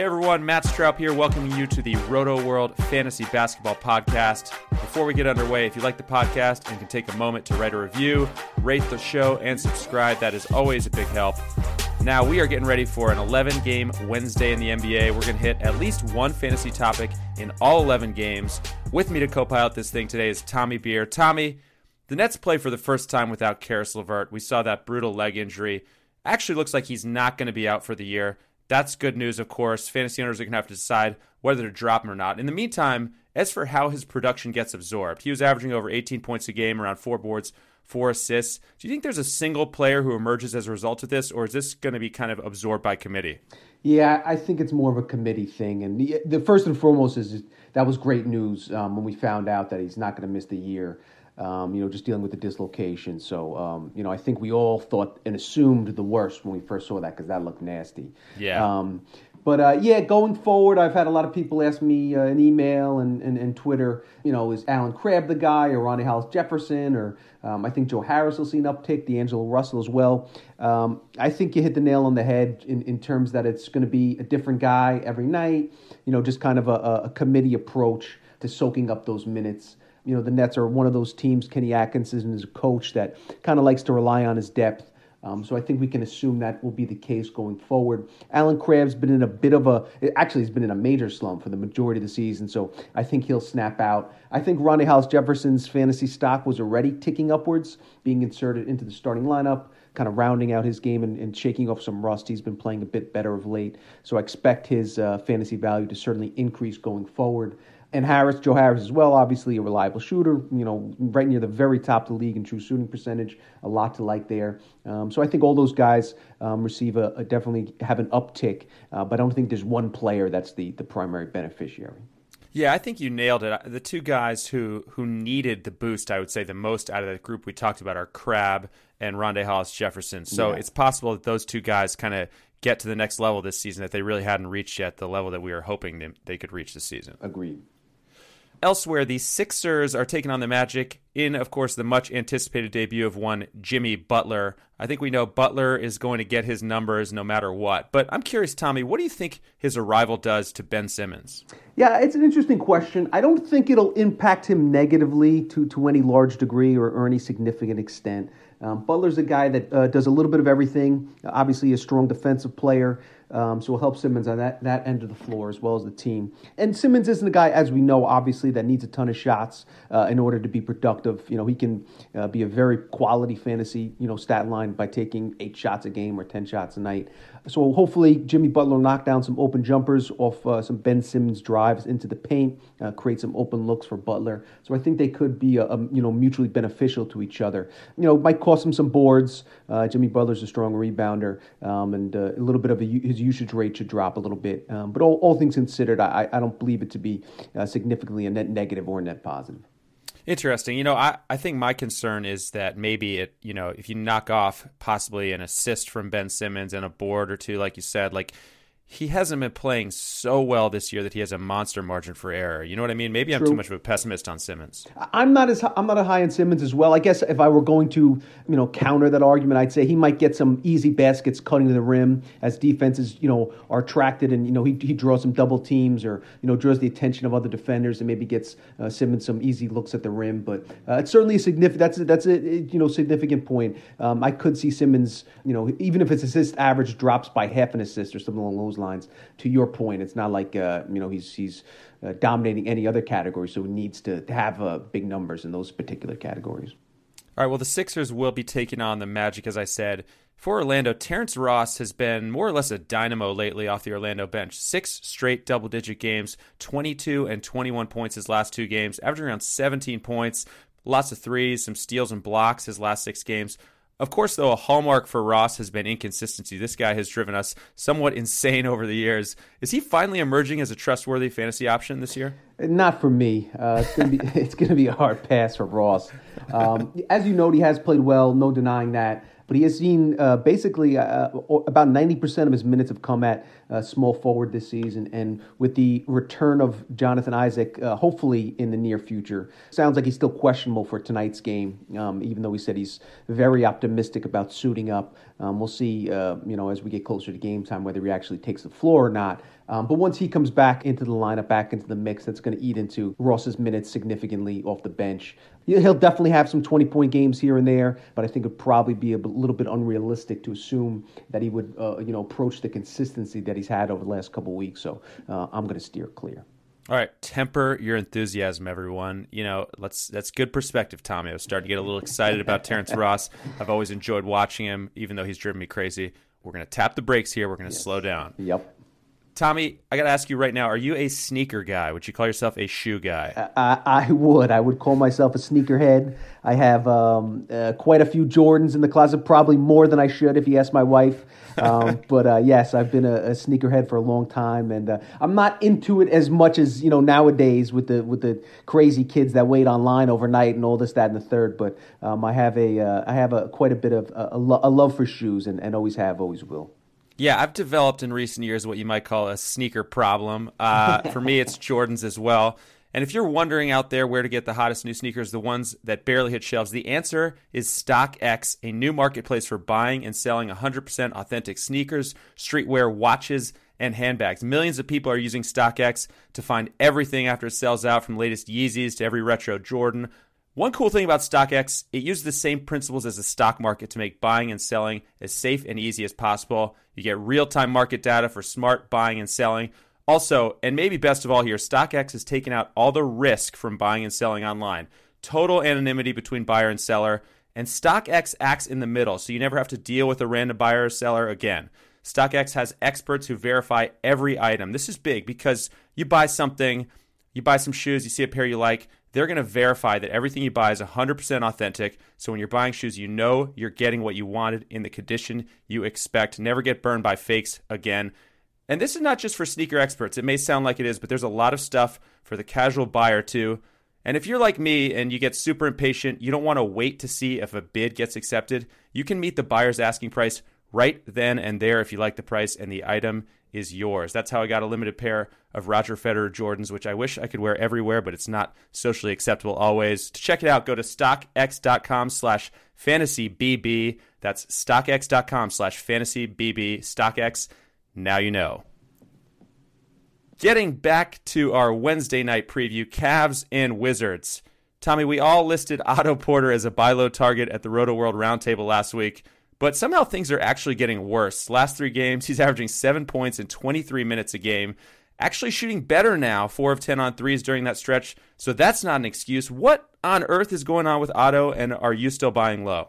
Hey everyone, Matt Straub here, welcoming you to the Rotoworld Fantasy Basketball Podcast. Before we get underway, if you like the podcast and can take a moment to write a review, rate the show, and subscribe, that is always a big help. Now, we are getting ready for an 11 game Wednesday in the NBA. We're going to hit at least one fantasy topic in all 11 games. With me to co pilot this thing today is Tommy Beer. Tommy, the Nets play for the first time without Caris LeVert. We saw that brutal leg injury. Actually, looks like he's not going to be out for the year. That's good news, of course. Fantasy owners are going to have to decide whether to drop him or not. In the meantime, as for how his production gets absorbed, he was averaging over 18 points a game, around four boards, four assists. Do you think there's a single player who emerges as a result of this, or is this going to be kind of absorbed by committee? Yeah, I think it's more of a committee thing. And the, the first and foremost is that was great news um, when we found out that he's not going to miss the year um, you know, just dealing with the dislocation. So, um, you know, I think we all thought and assumed the worst when we first saw that because that looked nasty. Yeah. Um, but uh, yeah, going forward, I've had a lot of people ask me uh, an email and, and, and, Twitter, you know, is Allen Crabbe the guy or Rondae Hollis Jefferson or um, I think Joe Harris will see an uptick, D'Angelo Russell as well. Um, I think you hit the nail on the head in, in terms that it's going to be a different guy every night, you know, just kind of a, a committee approach to soaking up those minutes you know the Nets are one of those teams. Kenny Atkinson is a coach that kind of likes to rely on his depth. Um, so I think we can assume that will be the case going forward. Allen Crabbe's been in a bit of a, actually, he's been in a major slump for the majority of the season, so I think he'll snap out. I think Rondae Hollis Jefferson's fantasy stock was already ticking upwards, being inserted into the starting lineup, kind of rounding out his game and, and shaking off some rust. He's been playing a bit better of late, so I expect his uh, fantasy value to certainly increase going forward and Harris, Joe Harris as well, obviously a reliable shooter, you know, right near the very top of the league in true shooting percentage, a lot to like there. Um, so I think all those guys um, receive a, a, definitely have an uptick, uh, but I don't think there's one player that's the, the primary beneficiary. Yeah, I think you nailed it. The two guys who who needed the boost, I would say, the most out of that group we talked about are Crabbe and Rondae Hollis Jefferson. So yeah. it's possible that those two guys kind of get to the next level this season that they really hadn't reached yet, the level that we were hoping they, they could reach this season. Agreed. Elsewhere, the Sixers are taking on the Magic in, of course, the much anticipated debut of one Jimmy Butler. I think we know Butler is going to get his numbers no matter what. But I'm curious, Tommy, what do you think his arrival does to Ben Simmons? Yeah, it's an interesting question. I don't think it'll impact him negatively to, to any large degree or, or any significant extent. Um, Butler's a guy that uh, does a little bit of everything. Obviously, a strong defensive player. Um, so will help Simmons on that, that end of the floor as well as the team. And Simmons isn't a guy, as we know, obviously, that needs a ton of shots uh, in order to be productive. You know, he can uh, be a very quality fantasy, you know, stat line by taking eight shots a game or 10 shots a night. So hopefully Jimmy Butler will knock down some open jumpers off uh, some Ben Simmons drives into the paint, uh, create some open looks for Butler. So I think they could be, a, a, you know, mutually beneficial to each other. You know, might cost him some boards. Uh, Jimmy Butler's a strong rebounder, um, and uh, a little bit of a, his usage rate should drop a little bit. Um, but all, all things considered, I, I don't believe it to be uh, significantly a net negative or net positive. Interesting. You know, I, I think my concern is that maybe it, you know, if you knock off possibly an assist from Ben Simmons and a board or two, like you said, like he hasn't been playing so well this year that he has a monster margin for error. You know what I mean? Maybe I'm too much of a pessimist on Simmons. I'm not as I'm not a high on Simmons as well. I guess if I were going to you know counter that argument, I'd say he might get some easy baskets cutting to the rim as defenses you know are attracted and you know he he draws some double teams or you know draws the attention of other defenders and maybe gets uh, Simmons some easy looks at the rim. But uh, it's certainly a significant that's a, that's a you know significant point. Um, I could see Simmons you know even if his assist average drops by half an assist or something along those lines. To your point, it's not like uh, you know he's he's uh, dominating any other category, so he needs to have uh, big numbers in those particular categories. All right. Well, the Sixers will be taking on the Magic, as I said. For Orlando, Terrence Ross has been more or less a dynamo lately off the Orlando bench. Six straight double digit games, 22 and 21 points his last two games, averaging around 17 points, lots of threes, some steals and blocks his last six games. Of course, though, a hallmark for Ross has been inconsistency. This guy has driven us somewhat insane over the years. Is he finally emerging as a trustworthy fantasy option this year? Not for me. Uh, it's it's gonna be a hard pass for Ross. Um, as you note, he has played well, no denying that but he has seen uh, basically uh, about 90% of his minutes have come at uh, small forward this season. And with the return of Jonathan Isaac, uh, hopefully in the near future, sounds like he's still questionable for tonight's game, um, even though he said he's very optimistic about suiting up. Um, we'll see, uh, you know, as we get closer to game time, whether he actually takes the floor or not. Um, but once he comes back into the lineup, back into the mix, that's going to eat into Ross's minutes significantly off the bench. He'll definitely have some 20 point games here and there, but I think it'd probably be a little bit unrealistic to assume that he would, uh, you know, approach the consistency that he's had over the last couple weeks. So uh, I'm going to steer clear. All right, temper your enthusiasm, everyone. You know, let's that's good perspective, Tommy. I was starting to get a little excited about Terrence Ross. I've always enjoyed watching him, even though he's driven me crazy. We're going to tap the brakes here. We're going to yes. slow down. Yep. Tommy, I got to ask you right now: Are you a sneaker guy? Would you call yourself a shoe guy? I, I would. I would call myself a sneakerhead. I have um, uh, quite a few Jordans in the closet, probably more than I should, if you ask my wife. Um, but uh, yes, I've been a, a, sneakerhead for a long time, and uh, I'm not into it as much as you know nowadays with the with the crazy kids that wait online overnight and all this, that, and the third. But um, I have a uh, I have a quite a bit of a, a, lo- a love for shoes, and, and always have, always will. Yeah, I've developed in recent years what you might call a sneaker problem. Uh, for me, it's Jordans as well. And if you're wondering out there where to get the hottest new sneakers, the ones that barely hit shelves, the answer is StockX, a new marketplace for buying and selling 100% authentic sneakers, streetwear, watches, and handbags. Millions of people are using StockX to find everything after it sells out, from latest Yeezys to every retro Jordan. One cool thing about StockX, it uses the same principles as the stock market to make buying and selling as safe and easy as possible. You get real time market data for smart buying and selling. Also, and maybe best of all here, StockX has taken out all the risk from buying and selling online. Total anonymity between buyer and seller. And StockX acts in the middle, so you never have to deal with a random buyer or seller again. StockX has experts who verify every item. This is big because you buy something, you buy some shoes, you see a pair you like, they're going to verify that everything you buy is 100% authentic. So when you're buying shoes, you know you're getting what you wanted in the condition you expect. Never get burned by fakes again. And this is not just for sneaker experts. It may sound like it is, but there's a lot of stuff for the casual buyer too. And if you're like me and you get super impatient, you don't want to wait to see if a bid gets accepted, you can meet the buyer's asking price right then and there if you like the price and the item is yours. That's how I got a limited pair of Roger Federer Jordans, which I wish I could wear everywhere, but it's not socially acceptable always. To check it out, go to stockx.com slash fantasybb. That's stockx.com slash fantasybb. StockX, now you know. Getting back to our Wednesday night preview, Cavs and Wizards. Tommy, we all listed Otto Porter as a buy low target at the Rotoworld Roundtable last week. But somehow things are actually getting worse. Last three games, he's averaging seven points in 23 minutes a game. Actually shooting better now, four of 10 on threes during that stretch. So that's not an excuse. What on earth is going on with Otto, and are you still buying low?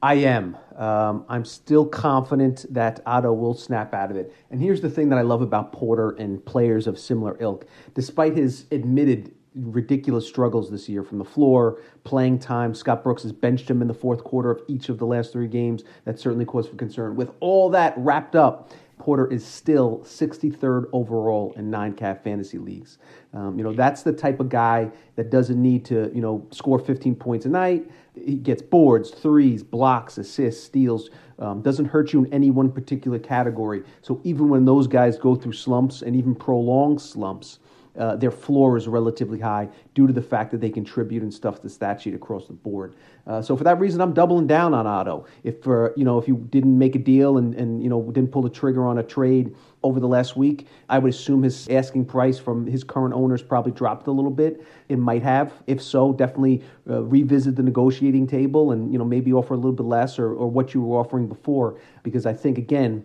I am. Um, I'm still confident that Otto will snap out of it. And here's the thing that I love about Porter and players of similar ilk. Despite his admitted ridiculous struggles this year from the floor, playing time. Scott Brooks has benched him in the fourth quarter of each of the last three games. That certainly cause for concern. With all that wrapped up, Porter is still 63rd overall in nine cat fantasy leagues. Um, you know, that's the type of guy that doesn't need to, you know, score 15 points a night. He gets boards, threes, blocks, assists, steals. Um, doesn't hurt you in any one particular category. So even when those guys go through slumps and even prolonged slumps, uh, their floor is relatively high due to the fact that they contribute and stuff the stat sheet across the board. Uh, so for that reason, I'm doubling down on Otto. If uh, you know if you didn't make a deal and, and you know didn't pull the trigger on a trade over the last week, I would assume his asking price from his current owners probably dropped a little bit. It might have. If so, definitely uh, revisit the negotiating table and you know maybe offer a little bit less or, or what you were offering before because I think again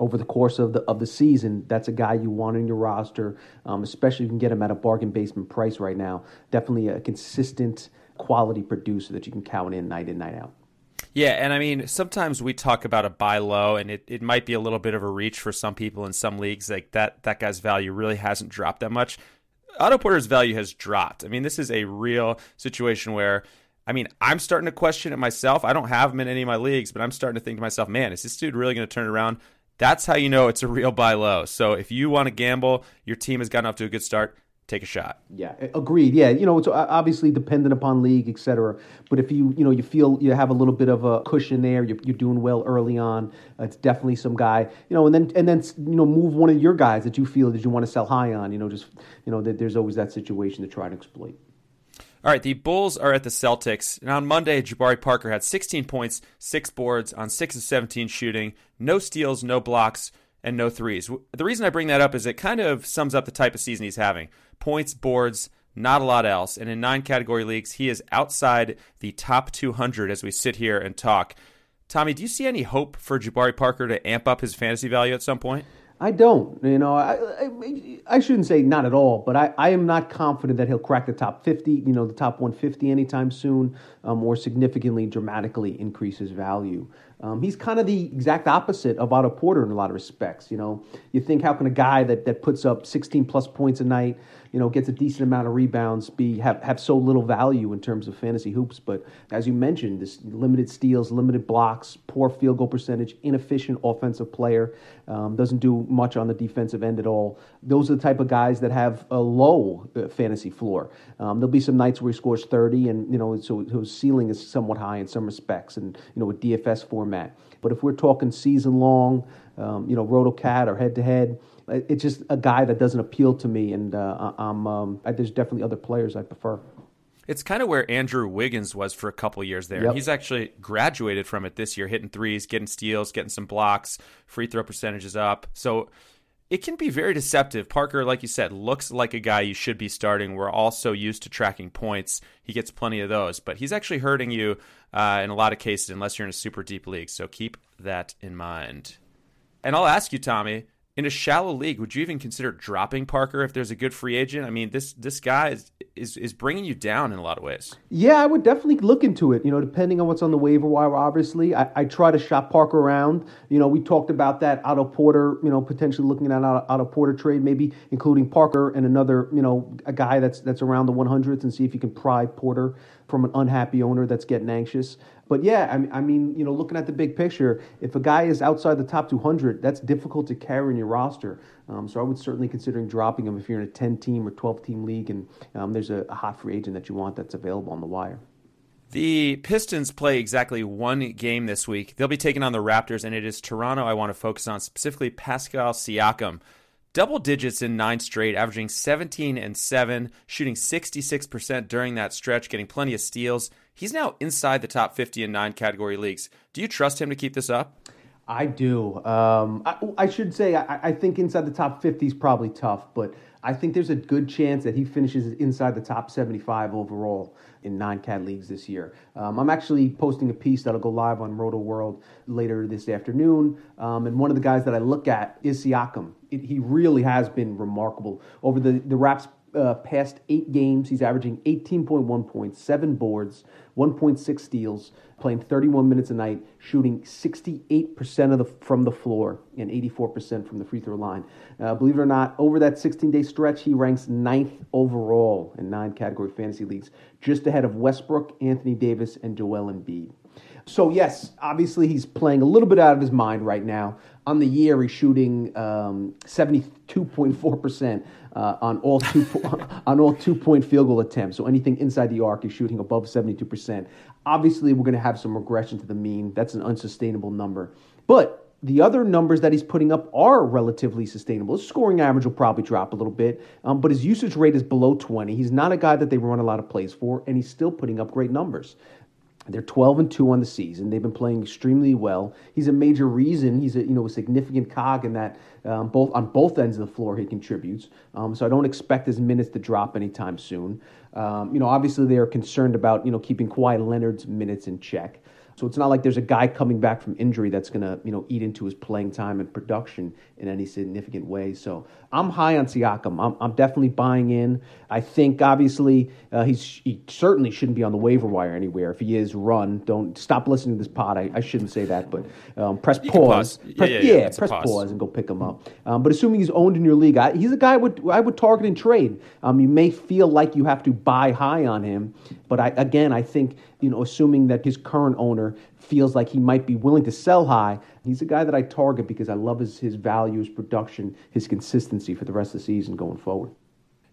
over the course of the of the season, that's a guy you want in your roster, um, especially if you can get him at a bargain basement price right now. Definitely a consistent quality producer that you can count in night in night out. Yeah, and I mean sometimes we talk about a buy low, and it, it might be a little bit of a reach for some people in some leagues. Like that that guy's value really hasn't dropped that much. Otto Porter's value has dropped. I mean, this is a real situation where I mean, I'm starting to question it myself. I don't have him in any of my leagues, but I'm starting to think to myself, man, is this dude really going to turn around? That's how you know it's a real buy low. So if you want to gamble, your team has gotten off to a good start take a shot. Yeah, agreed. Yeah, you know, it's obviously dependent upon league, et cetera. But if you, you know, you feel you have a little bit of a cushion there, you're, you're doing well early on. Uh, it's definitely some guy, you know, and then and then you know, move one of your guys that you feel that you want to sell high on. You know, just you know, that there's always that situation to try and exploit. All right, the Bulls are at the Celtics. And on Monday, Jabari Parker had 16 points, six boards on 6 of 17 shooting, no steals, no blocks, and no threes. The reason I bring that up is it kind of sums up the type of season he's having points, boards, not a lot else. And in nine category leagues, he is outside the top 200 as we sit here and talk. Tommy, do you see any hope for Jabari Parker to amp up his fantasy value at some point? I don't. You know, I, I, I shouldn't say not at all, but I, I am not confident that he'll crack the top 50, you know, the top 150 anytime soon, um, or significantly, dramatically increase his value. Um, he's kind of the exact opposite of Otto Porter in a lot of respects. You know, you think how can a guy that, that puts up 16 plus points a night, you know, gets a decent amount of rebounds, be have, have so little value in terms of fantasy hoops. But as you mentioned, this limited steals, limited blocks, poor field goal percentage, inefficient offensive player, um, doesn't do much on the defensive end at all. Those are the type of guys that have a low uh, fantasy floor. Um, there'll be some nights where he scores 30, and you know, so his ceiling is somewhat high in some respects, and you know, with DFS format. But if we're talking season long, um, you know, RotoCat or head to head it's just a guy that doesn't appeal to me, and uh, I'm um, I, there's definitely other players I prefer. It's kind of where Andrew Wiggins was for a couple years there. Yep. He's actually graduated from it this year, hitting threes, getting steals, getting some blocks, free throw percentages up. So it can be very deceptive. Parker, like you said, looks like a guy you should be starting. We're all so used to tracking points. He gets plenty of those, but he's actually hurting you uh, in a lot of cases unless you're in a super deep league. So keep that in mind. And I'll ask you, Tommy, in a shallow league, would you even consider dropping Parker if there's a good free agent? I mean, this this guy is is, is bringing you down in a lot of ways. Yeah, I would definitely look into it. You know, depending on what's on the waiver wire. Obviously, I, I try to shop Parker around. You know, we talked about that Otto Porter. You know, potentially looking at an Otto Porter trade, maybe including Parker and another. You know, a guy that's that's around the 100s, and see if you can pry Porter from an unhappy owner that's getting anxious. But yeah, I, mean, you know, looking at the big picture, if a guy is outside the top 200, that's difficult to carry in your roster. Um, so I would certainly considering dropping him if you're in a 10 team or 12 team league and um, there's a, a hot free agent that you want that's available on the wire. The Pistons play exactly one game this week. They'll be taking on the Raptors, and it is Toronto I want to focus on, specifically Pascal Siakam double digits in nine straight, averaging 17 and 7, shooting 66% during that stretch, getting plenty of steals. He's now inside the top 50 in nine category leagues. Do you trust him to keep this up? I do. Um, I, I, should say, I, I, think inside the top 50 is probably tough, but I think there's a good chance that he finishes inside the top 75 overall in nine cat leagues this year. Um, I'm actually posting a piece that'll go live on Rotoworld later this afternoon. Um, and one of the guys that I look at is Siakam. It, he really has been remarkable over the the Raps uh, past eight games. He's averaging 18.1 points, seven boards, 1.6 steals, playing 31 minutes a night, shooting 68% of the from the floor and 84% from the free throw line. Uh, believe it or not, over that 16 day stretch, he ranks ninth overall in nine category fantasy leagues, just ahead of Westbrook, Anthony Davis, and Joel Embiid. So yes, obviously he's playing a little bit out of his mind right now. On the year, he's shooting um, 72.4% uh, on all two on all two point field goal attempts. So anything inside the arc, he's shooting above 72%. Obviously, we're going to have some regression to the mean. That's an unsustainable number. But the other numbers that he's putting up are relatively sustainable. His scoring average will probably drop a little bit, um, but his usage rate is below 20. He's not a guy that they run a lot of plays for, and he's still putting up great numbers. They're 12 and 2 on the season. They've been playing extremely well. He's a major reason. He's a you know a significant cog in that um, both on both ends of the floor he contributes. Um, so I don't expect his minutes to drop anytime soon. Um, you know, obviously they are concerned about you know keeping Kawhi Leonard's minutes in check. So it's not like there's a guy coming back from injury that's going to, you know, eat into his playing time and production in any significant way. So I'm high on Siakam. I'm, I'm definitely buying in. I think obviously uh, he's he certainly shouldn't be on the waiver wire anywhere. If he is, run. Don't stop listening to this pod. I, I shouldn't say that, but um, press pause. pause. Press, yeah, yeah, yeah, yeah press pause. pause. and go pick him up. Um, but assuming he's owned in your league, I, he's a guy I would I would target and trade. Um, you may feel like you have to buy high on him, but I again I think you know, assuming that his current owner feels like he might be willing to sell high, he's a guy that I target because I love his, his value, his production, his consistency for the rest of the season going forward.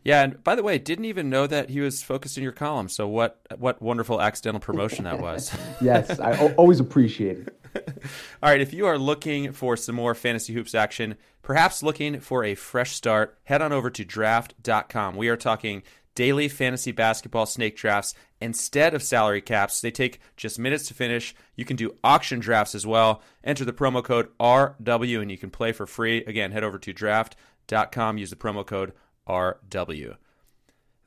Yeah, and by the way, didn't even know that he was focused in your column. So what what wonderful accidental promotion that was. yes, I o- always appreciate it. All right, if you are looking for some more fantasy hoops action, perhaps looking for a fresh start, head on over to draft.com. We are talking daily fantasy basketball snake drafts instead of salary caps. They take just minutes to finish. You can do auction drafts as well. Enter the promo code RW and you can play for free. Again, head over to draft.com, use the promo code RW.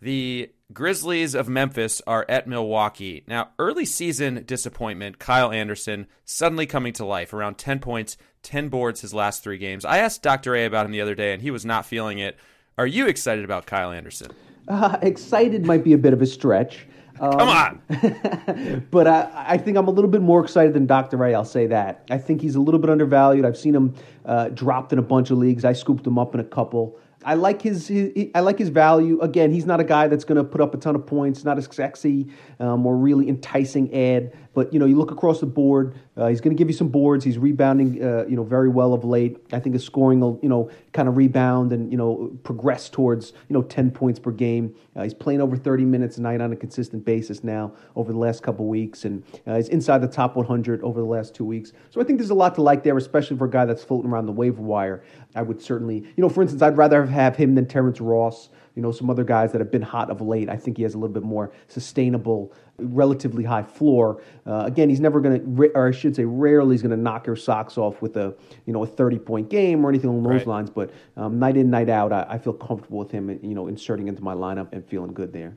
The Grizzlies of Memphis are at Milwaukee. Now, early season disappointment, Kyle Anderson suddenly coming to life, around 10 points, 10 boards his last three games. I asked Dr. A about him the other day, and he was not feeling it. Are you excited about Kyle Anderson? Uh, excited might be a bit of a stretch. Um, Come on. but I, I, think I'm a little bit more excited than Dr. A, I'll say that. I think he's a little bit undervalued. I've seen him uh, dropped in a bunch of leagues. I scooped him up in a couple. I like his, his, I like his value. Again, he's not a guy that's going to put up a ton of points. Not a sexy um, or really enticing ad. But you know, you look across the board. Uh, he's going to give you some boards. He's rebounding, uh, you know, very well of late. I think his scoring will, you know, kind of rebound and you know progress towards you know ten points per game. Uh, he's playing over thirty minutes a night on a consistent basis now over the last couple weeks, and uh, he's inside the top 100 over the last two weeks. So I think there's a lot to like there, especially for a guy that's floating around the waiver wire. I would certainly, you know, for instance, I'd rather have him than Terrence Ross you know, some other guys that have been hot of late. I think he has a little bit more sustainable, relatively high floor. Uh, again, he's never going to, or I should say, rarely he's going to knock your socks off with a, you know, a 30 point game or anything along those right. lines. But um, night in, night out, I, I feel comfortable with him, you know, inserting into my lineup and feeling good there.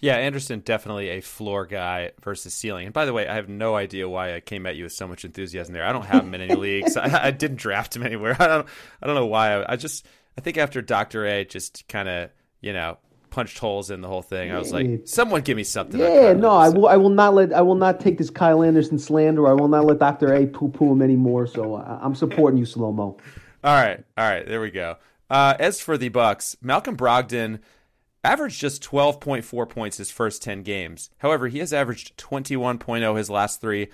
Yeah, Anderson definitely a floor guy versus ceiling. And by the way, I have no idea why I came at you with so much enthusiasm there. I don't have him in any leagues. I, I, didn't draft him anywhere. I don't. I don't know why. I, I just. I think after Doctor A just kind of you know, punched holes in the whole thing. I was like, someone give me something. Yeah, no, I will. I will not let. I will not take this Kyle Anderson slander. I will not let Doctor A poo poo him anymore. So I'm supporting you, Slo-Mo. All right, all right, there we go. Uh, as for the Bucks, Malcolm Brogdon averaged just 12.4 points his first 10 games. However, he has averaged 21.0 his last three.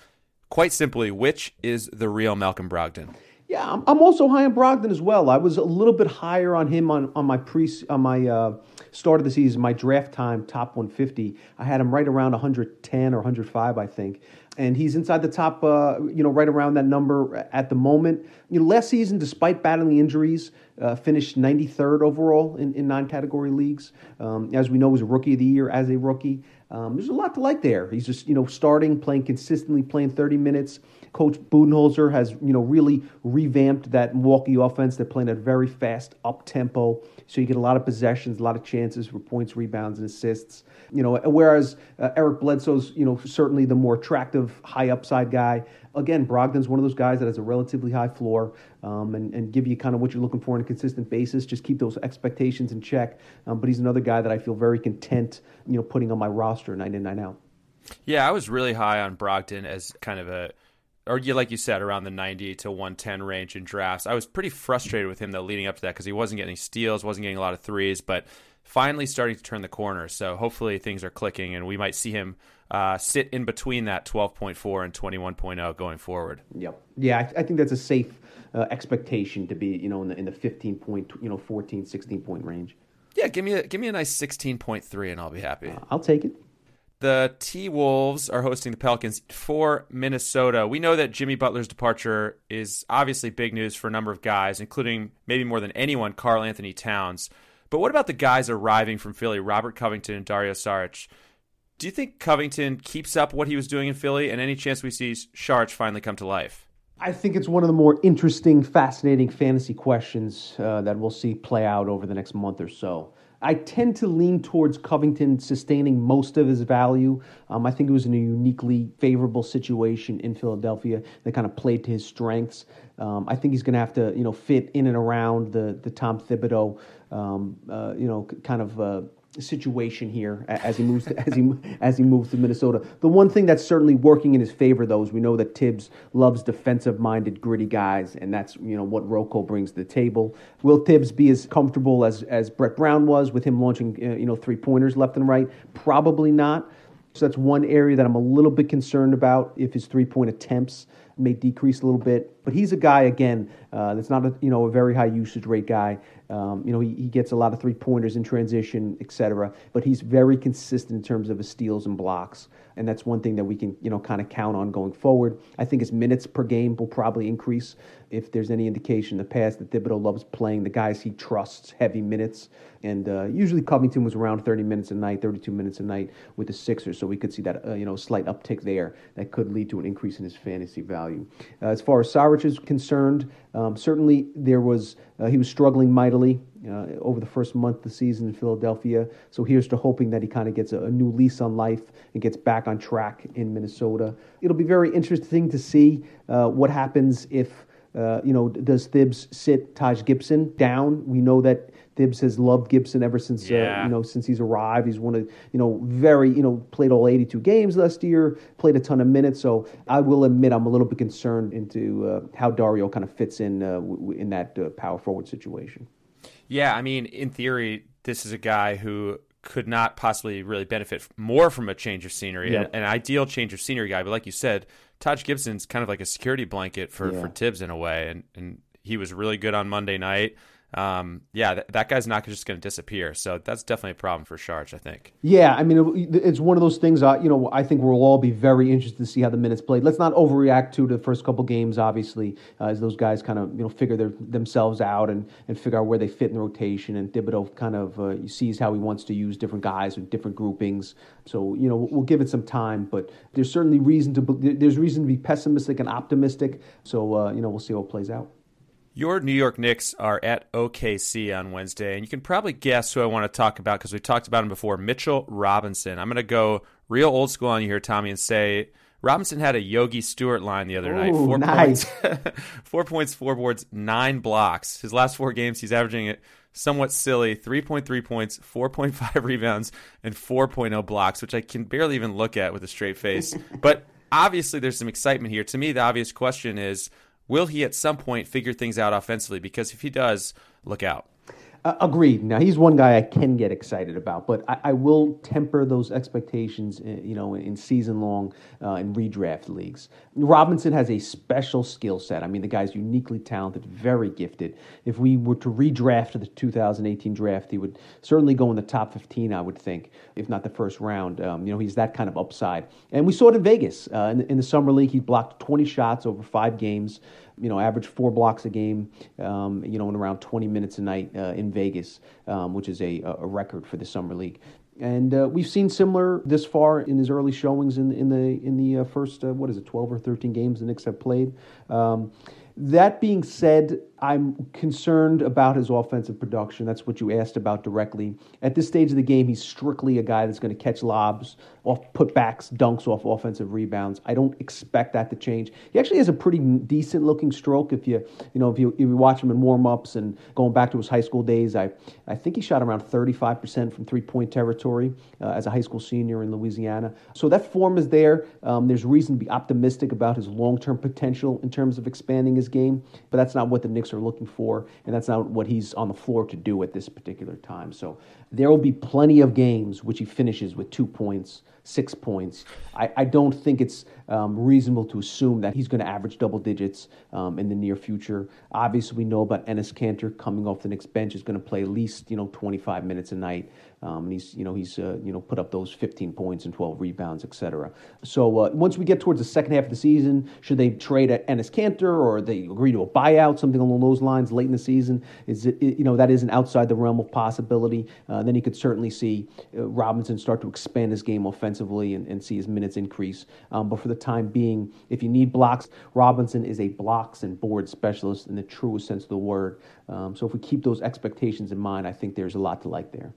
Quite simply, which is the real Malcolm Brogdon? Yeah, I'm, I'm also high on Brogdon as well. I was a little bit higher on him on, on my pre on my uh, start of the season, my draft time top 150. I had him right around 110 or 105, I think, and he's inside the top, uh, you know, right around that number at the moment. You know, last season, despite battling injuries, uh, finished 93rd overall in, in non-category leagues. Um, as we know, was a rookie of the year as a rookie. Um, there's a lot to like there. He's just you know starting, playing consistently, playing 30 minutes. Coach Budenholzer has you know really revamped that Milwaukee offense. They're playing at very fast up tempo, so you get a lot of possessions, a lot of chances for points, rebounds, and assists. You know, whereas uh, Eric Bledsoe's you know certainly the more attractive, high upside guy. Again, Brogdon's one of those guys that has a relatively high floor um, and and give you kind of what you're looking for on a consistent basis. Just keep those expectations in check. Um, but he's another guy that I feel very content, you know, putting on my roster night in night out. Yeah, I was really high on Brogdon as kind of a or you like you said around the 90 to 110 range in drafts. I was pretty frustrated with him though leading up to that because he wasn't getting any steals, wasn't getting a lot of threes, but finally starting to turn the corner. So hopefully things are clicking and we might see him uh, sit in between that 12.4 and 21.0 going forward. Yep. Yeah, I, I think that's a safe uh, expectation to be, you know, in the in the 15 point, you know, 14, 16 point range. Yeah, give me a give me a nice 16.3 and I'll be happy. Uh, I'll take it. The T Wolves are hosting the Pelicans for Minnesota. We know that Jimmy Butler's departure is obviously big news for a number of guys, including maybe more than anyone, Karl-Anthony Towns. But what about the guys arriving from Philly, Robert Covington and Dario Saric? Do you think Covington keeps up what he was doing in Philly, and any chance we see Saric finally come to life? I think it's one of the more interesting, fascinating fantasy questions uh, that we'll see play out over the next month or so. I tend to lean towards Covington sustaining most of his value. Um, I think it was in a uniquely favorable situation in Philadelphia that kind of played to his strengths. Um, I think he's going to have to, you know, fit in and around the the Tom Thibodeau, um, uh, you know, kind of uh, situation here as he moves to, as he as he moves to Minnesota. The one thing that's certainly working in his favor, though, is we know that Thibs loves defensive-minded, gritty guys, and that's you know what RoCo brings to the table. Will Thibs be as comfortable as as Brett Brown was with him launching uh, you know three pointers left and right? Probably not. So that's one area that I'm a little bit concerned about if his three point attempts may decrease a little bit. But he's a guy again uh, that's not a you know a very high usage rate guy. Um, you know he, he gets a lot of three pointers in transition, etc. But he's very consistent in terms of his steals and blocks, and that's one thing that we can you know kind of count on going forward. I think his minutes per game will probably increase if there's any indication in the past that Thibodeau loves playing the guys he trusts heavy minutes. And uh, usually Covington was around 30 minutes a night, 32 minutes a night with the Sixers, so we could see that uh, you know slight uptick there that could lead to an increase in his fantasy value. Uh, as far as Saric is concerned, um, certainly there was uh, he was struggling mightily uh, over the first month of the season in Philadelphia. So here's to hoping that he kind of gets a, a, new lease on life and gets back on track in Minnesota. It'll be very interesting to see uh, what happens if uh, you know, does Thibs sit Taj Gibson down? We know that Thibs has loved Gibson ever since yeah. uh, you know since he's arrived. He's one of you know very you know played all 82 games last year, played a ton of minutes. So I will admit I'm a little bit concerned into uh, how Dario kind of fits in uh, w- in that uh, power forward situation. Yeah, I mean, in theory, this is a guy who could not possibly really benefit more from a change of scenery, an, an, ideal change of scenery guy. But like you said, Taj Gibson's kind of like a security blanket for, yeah. for Thibs in a way, and and he was really good on Monday night um, yeah, th- that guy's not just going to disappear. So that's definitely a problem for Saric, I think. Yeah, I mean, it, it's one of those things. Uh, you know, I think we'll all be very interested to see how the minutes played. Let's not overreact to the first couple games, obviously, uh, as those guys kind of you know figure their, themselves out and, and figure out where they fit in the rotation. And Thibodeau kind of uh, sees how he wants to use different guys with different groupings. So you know, we'll give it some time, but there's certainly reason to there's reason to be pessimistic and optimistic. So uh, you know, we'll see how it plays out. Your New York Knicks are at OKC on Wednesday, and you can probably guess who I want to talk about because we talked about him before Mitchell Robinson. I'm going to go real old school on you here, Tommy, and say Robinson had a Yogi Stewart line the other Ooh, night. Four nice. points, four points, four boards, nine blocks. His last four games, he's averaging it somewhat silly 3.3 points, 4.5 rebounds, and 4.0 blocks, which I can barely even look at with a straight face. but obviously, there's some excitement here. To me, the obvious question is will he at some point figure things out offensively? Because if he does, look out. Uh, agreed. Now he's one guy I can get excited about, but I, I will temper those expectations. In, uh, you know, in season long uh, in redraft leagues. Robinson has a special skill set. I mean, the guy's uniquely talented, very gifted. If we were to redraft the 2018 draft, he would certainly go in the top 15. I would think, if not the first round. Um, you know, he's that kind of upside, and we saw it in Vegas uh, in, in the summer league. He blocked 20 shots over five games you know, average four blocks a game, um, you know, in around 20 minutes a night uh, in Vegas, um, which is a, a record for the summer league. And uh, we've seen similar this far in his early showings in in the in the uh, first uh, what is it, 12 or 13 games the Knicks have played. Um, that being said, I'm concerned about his offensive production. That's what you asked about directly. At this stage of the game, he's strictly a guy that's going to catch lobs, off putbacks, dunks off offensive rebounds. I don't expect that to change. He actually has a pretty decent looking stroke. If you you know if you, if you watch him in warm ups and going back to his high school days, I I think he shot around 35 percent from three point territory uh, as a high school senior in Louisiana. So that form is there. Um, there's reason to be optimistic about his long term potential in terms of expanding his game, but that's not what the Knicks are looking for, and that's not what he's on the floor to do at this particular time. So there will be plenty of games which he finishes with two points six points. I, I don't think it's um, reasonable to assume that he's going to average double digits um, in the near future. Obviously, we know about Enes Kanter coming off the Knicks bench is going to play at least you know 25 minutes a night. Um, and he's you know he's uh, you know put up those 15 points and 12 rebounds, etc. So uh, once we get towards the second half of the season, should they trade Enes Kanter or they agree to a buyout, something along those lines late in the season? Is it you know that isn't outside the realm of possibility? Uh, then you could certainly see uh, Robinson start to expand his game offensively and, and see his minutes increase. Um, but for the time being, if you need blocks, Robinson is a blocks and board specialist in the truest sense of the word. Um, so if we keep those expectations in mind, I think there's a lot to like there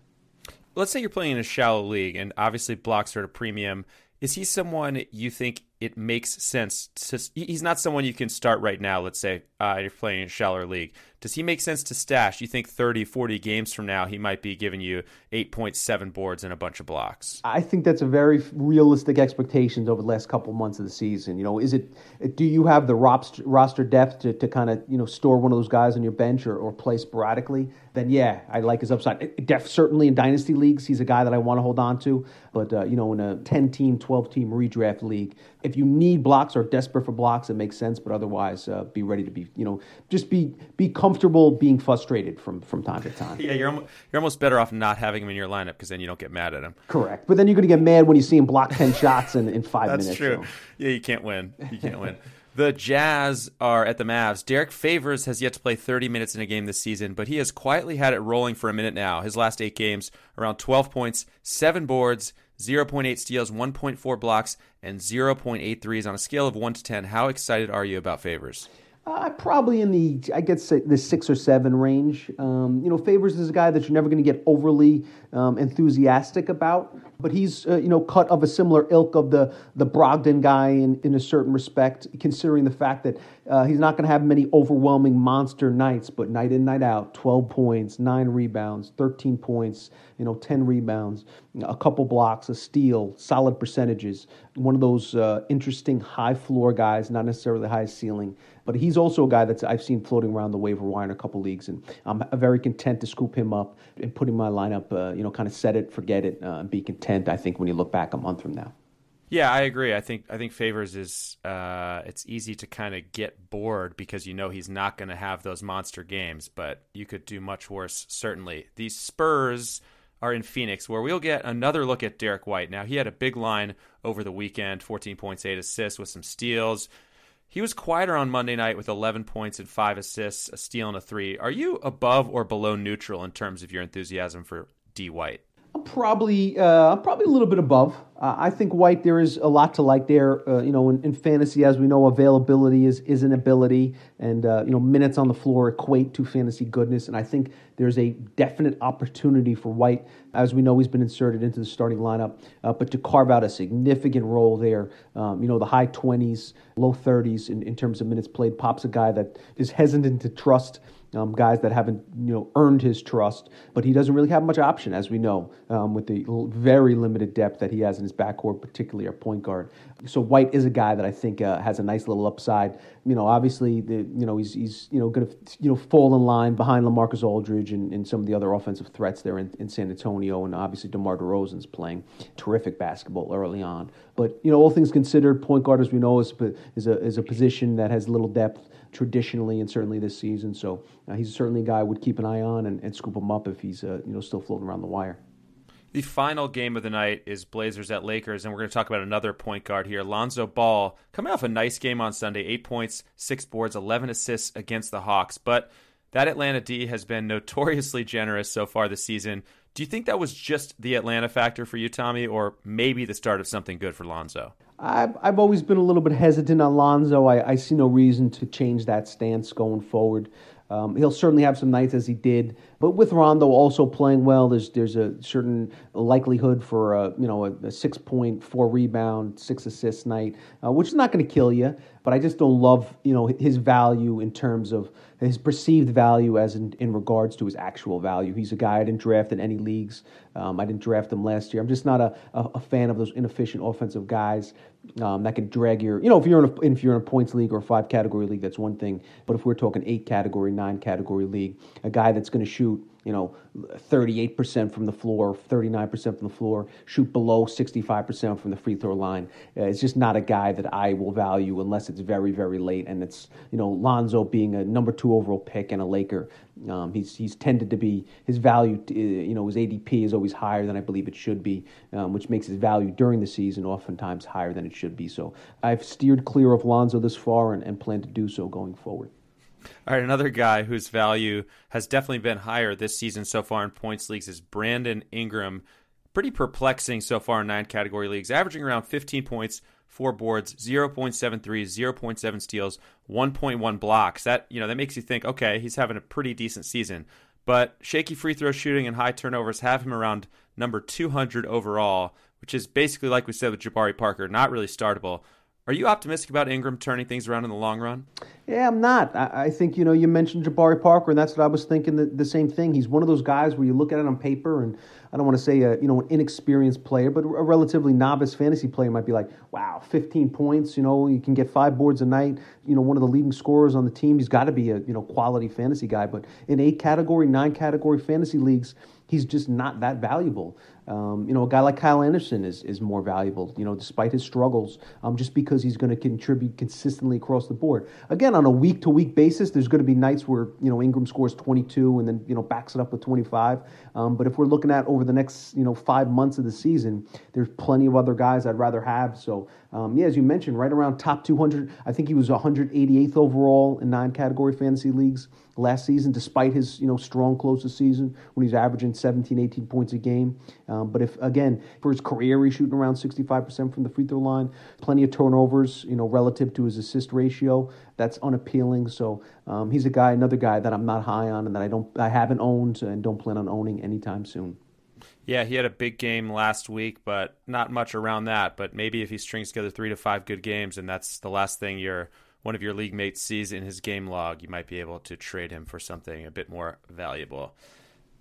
let's say you're playing in a shallow league, and obviously blocks are at a premium. Is he someone you think it makes sense to he's not someone you can start right now let's say uh, you're playing in a shallower league does he make sense to stash you think 30 40 games from now he might be giving you 8.7 boards and a bunch of blocks i think that's a very realistic expectations over the last couple months of the season you know is it do you have the roster depth to, to kind of you know store one of those guys on your bench or, or play sporadically then yeah i like his upside def, certainly in dynasty leagues he's a guy that i want to hold on to but uh, you know in a 10 team 12 team redraft league if you need blocks or desperate for blocks, it makes sense. But otherwise, uh, be ready to be, you know, just be be comfortable being frustrated from from time to time. Yeah, you're you're almost better off not having him in your lineup because then you don't get mad at him. Correct, but then you're going to get mad when you see him block ten shots in, in five That's minutes. That's true. So. Yeah, you can't win. You can't win. The Jazz are at the Mavs. Derrick Favors has yet to play 30 minutes in a game this season, but he has quietly had it rolling for a minute now. His last eight games, around 12 points, seven boards, 0.8 steals, 1.4 blocks, and 0.8 threes on a scale of 1 to 10. How excited are you about Favors? Uh, probably in the, I guess, the six or seven range. Um, you know, Favors is a guy that you're never going to get overly um, enthusiastic about, but he's, uh, you know, cut of a similar ilk of the the Brogdon guy in, in a certain respect, considering the fact that uh, he's not going to have many overwhelming monster nights, but night in, night out, 12 points, nine rebounds, 13 points, you know, 10 rebounds, a couple blocks, a steal, solid percentages. One of those uh, interesting high floor guys, not necessarily high ceiling. But he's also a guy that I've seen floating around the waiver wire in a couple leagues, and I'm very content to scoop him up and put him in my lineup. Uh, you know, kind of set it, forget it, uh, and be content. I think when you look back a month from now. Yeah, I agree. I think I think Favors is uh, it's easy to kind of get bored because you know he's not going to have those monster games, but you could do much worse. Certainly, the Spurs are in Phoenix, where we'll get another look at Derrick White. Now he had a big line over the weekend, 14 points, eight assists with some steals. He was quieter on Monday night with 11 points and five assists, a steal, and a three. Are you above or below neutral in terms of your enthusiasm for D. White? I'm probably uh, probably a little bit above. Uh, I think White there is a lot to like there. Uh, you know, in, in, fantasy, as we know, availability is is an ability, and uh, you know minutes on the floor equate to fantasy goodness. And I think there's a definite opportunity for White, as we know, he's been inserted into the starting lineup, uh, but to carve out a significant role there. Um, you know, the high 20s, low 30s in, in terms of minutes played. Pop's a guy that is hesitant to trust um, guys that haven't you know earned his trust. But he doesn't really have much option, as we know, um, with the very limited depth that he has in his backcourt, particularly our point guard. So White is a guy that I think uh, has a nice little upside. You know, obviously, the, you know he's he's you know going to you know fall in line behind LaMarcus Aldridge and, and some of the other offensive threats there in, in San Antonio, and obviously DeMar DeRozan's playing terrific basketball early on. But you know, all things considered, point guard, as we know, is is a is a position that has little depth traditionally and certainly this season. So uh, he's certainly a guy I would keep an eye on and, and scoop him up if he's uh, you know still floating around the wire. The final game of the night is Blazers at Lakers, and we're going to talk about another point guard here. Lonzo Ball coming off a nice game on Sunday, eight points, six boards, 11 assists against the Hawks. But that Atlanta D has been notoriously generous so far this season. Do you think that was just the Atlanta factor for you, Tommy, or maybe the start of something good for Lonzo? I've, I've always been a little bit hesitant on Lonzo. I, I see no reason to change that stance going forward. Um, he'll certainly have some nights as he did, but with Rondo also playing well, there's there's a certain likelihood for a you know a, six point four rebound, six assist night, uh, which is not going to kill you. But I just don't love you know his value in terms of his perceived value as in, in regards to his actual value. He's a guy I didn't draft in any leagues. Um, I didn't draft him last year. I'm just not a, a, a fan of those inefficient offensive guys um, that can drag your. You know, if you're in a, if you're in a points league or a five category league, that's one thing. But if we're talking eight category, nine category league, a guy that's going to shoot you know, 38% from the floor, 39% from the floor, shoot below 65% from the free throw line. Uh, it's just not a guy that I will value unless it's very, very late. And it's, you know, Lonzo being a number two overall pick and a Laker. Um, he's, he's tended to be, his value, uh, you know, his ADP is always higher than I believe it should be, um, which makes his value during the season oftentimes higher than it should be. So I've steered clear of Lonzo this far and, and plan to do so going forward. All right, another guy whose value has definitely been higher this season so far in points leagues is Brandon Ingram. Pretty perplexing so far in nine category leagues, averaging around 15 points, four boards, 0.73, 0.7 steals, 1.1 blocks. That you know that makes you think, okay, he's having a pretty decent season. But shaky free throw shooting and high turnovers have him around number 200 overall, which is basically like we said with Jabari Parker, not really startable. Are you optimistic about Ingram turning things around in the long run? Yeah, I'm not. I, I, think, you know, you mentioned Jabari Parker, and that's what I was thinking the, the same thing. He's one of those guys where you look at it on paper, and I don't want to say, a, you know, an inexperienced player, but a relatively novice fantasy player might be like, wow, 15 points, you know, you can get five boards a night, you know, one of the leading scorers on the team. He's got to be a, you know, quality fantasy guy. But in eight category, nine category fantasy leagues, he's just not that valuable. Um, you know, a guy like Kyle Anderson is, is more valuable, you know, despite his struggles, um, just because he's going to contribute consistently across the board. Again, on a week to week basis, there's going to be nights where, you know, Ingram scores 22 and then, you know, backs it up with 25. Um, but if we're looking at over the next, you know, five months of the season, there's plenty of other guys I'd rather have. So, um, yeah, as you mentioned, right around top 200, I think he was 188th overall in nine category fantasy leagues last season, despite his, you know, strong close to season when he's averaging 17, 18 points a game. Um, but if again for his career, he's shooting around 65% from the free throw line, plenty of turnovers, you know, relative to his assist ratio. That's unappealing. So um, he's a guy, another guy that I'm not high on and that I don't, I haven't owned and don't plan on owning anytime soon. Yeah, he had a big game last week, but not much around that. But maybe if he strings together three to five good games, and that's the last thing your one of your league mates sees in his game log, you might be able to trade him for something a bit more valuable.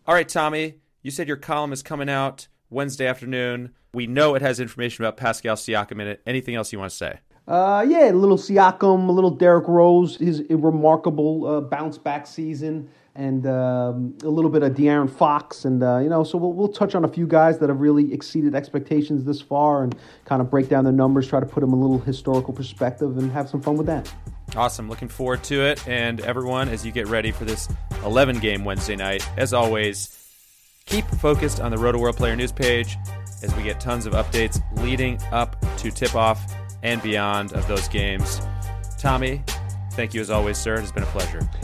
All right, Tommy, you said your column is coming out Wednesday afternoon. We know it has information about Pascal Siakam in it. Anything else you want to say? Uh, yeah, a little Siakam, a little Derrick Rose, his remarkable uh, bounce back season, and um, a little bit of De'Aaron Fox, and uh, you know, so we'll we'll touch on a few guys that have really exceeded expectations this far, and kind of break down their numbers, try to put them a little historical perspective, and have some fun with that. Awesome, looking forward to it, and everyone, as you get ready for this 11 game Wednesday night, as always Keep focused on the Rotoworld Player News page as we get tons of updates leading up to tip off and beyond of those games. Tommy, thank you as always, sir. It has been a pleasure.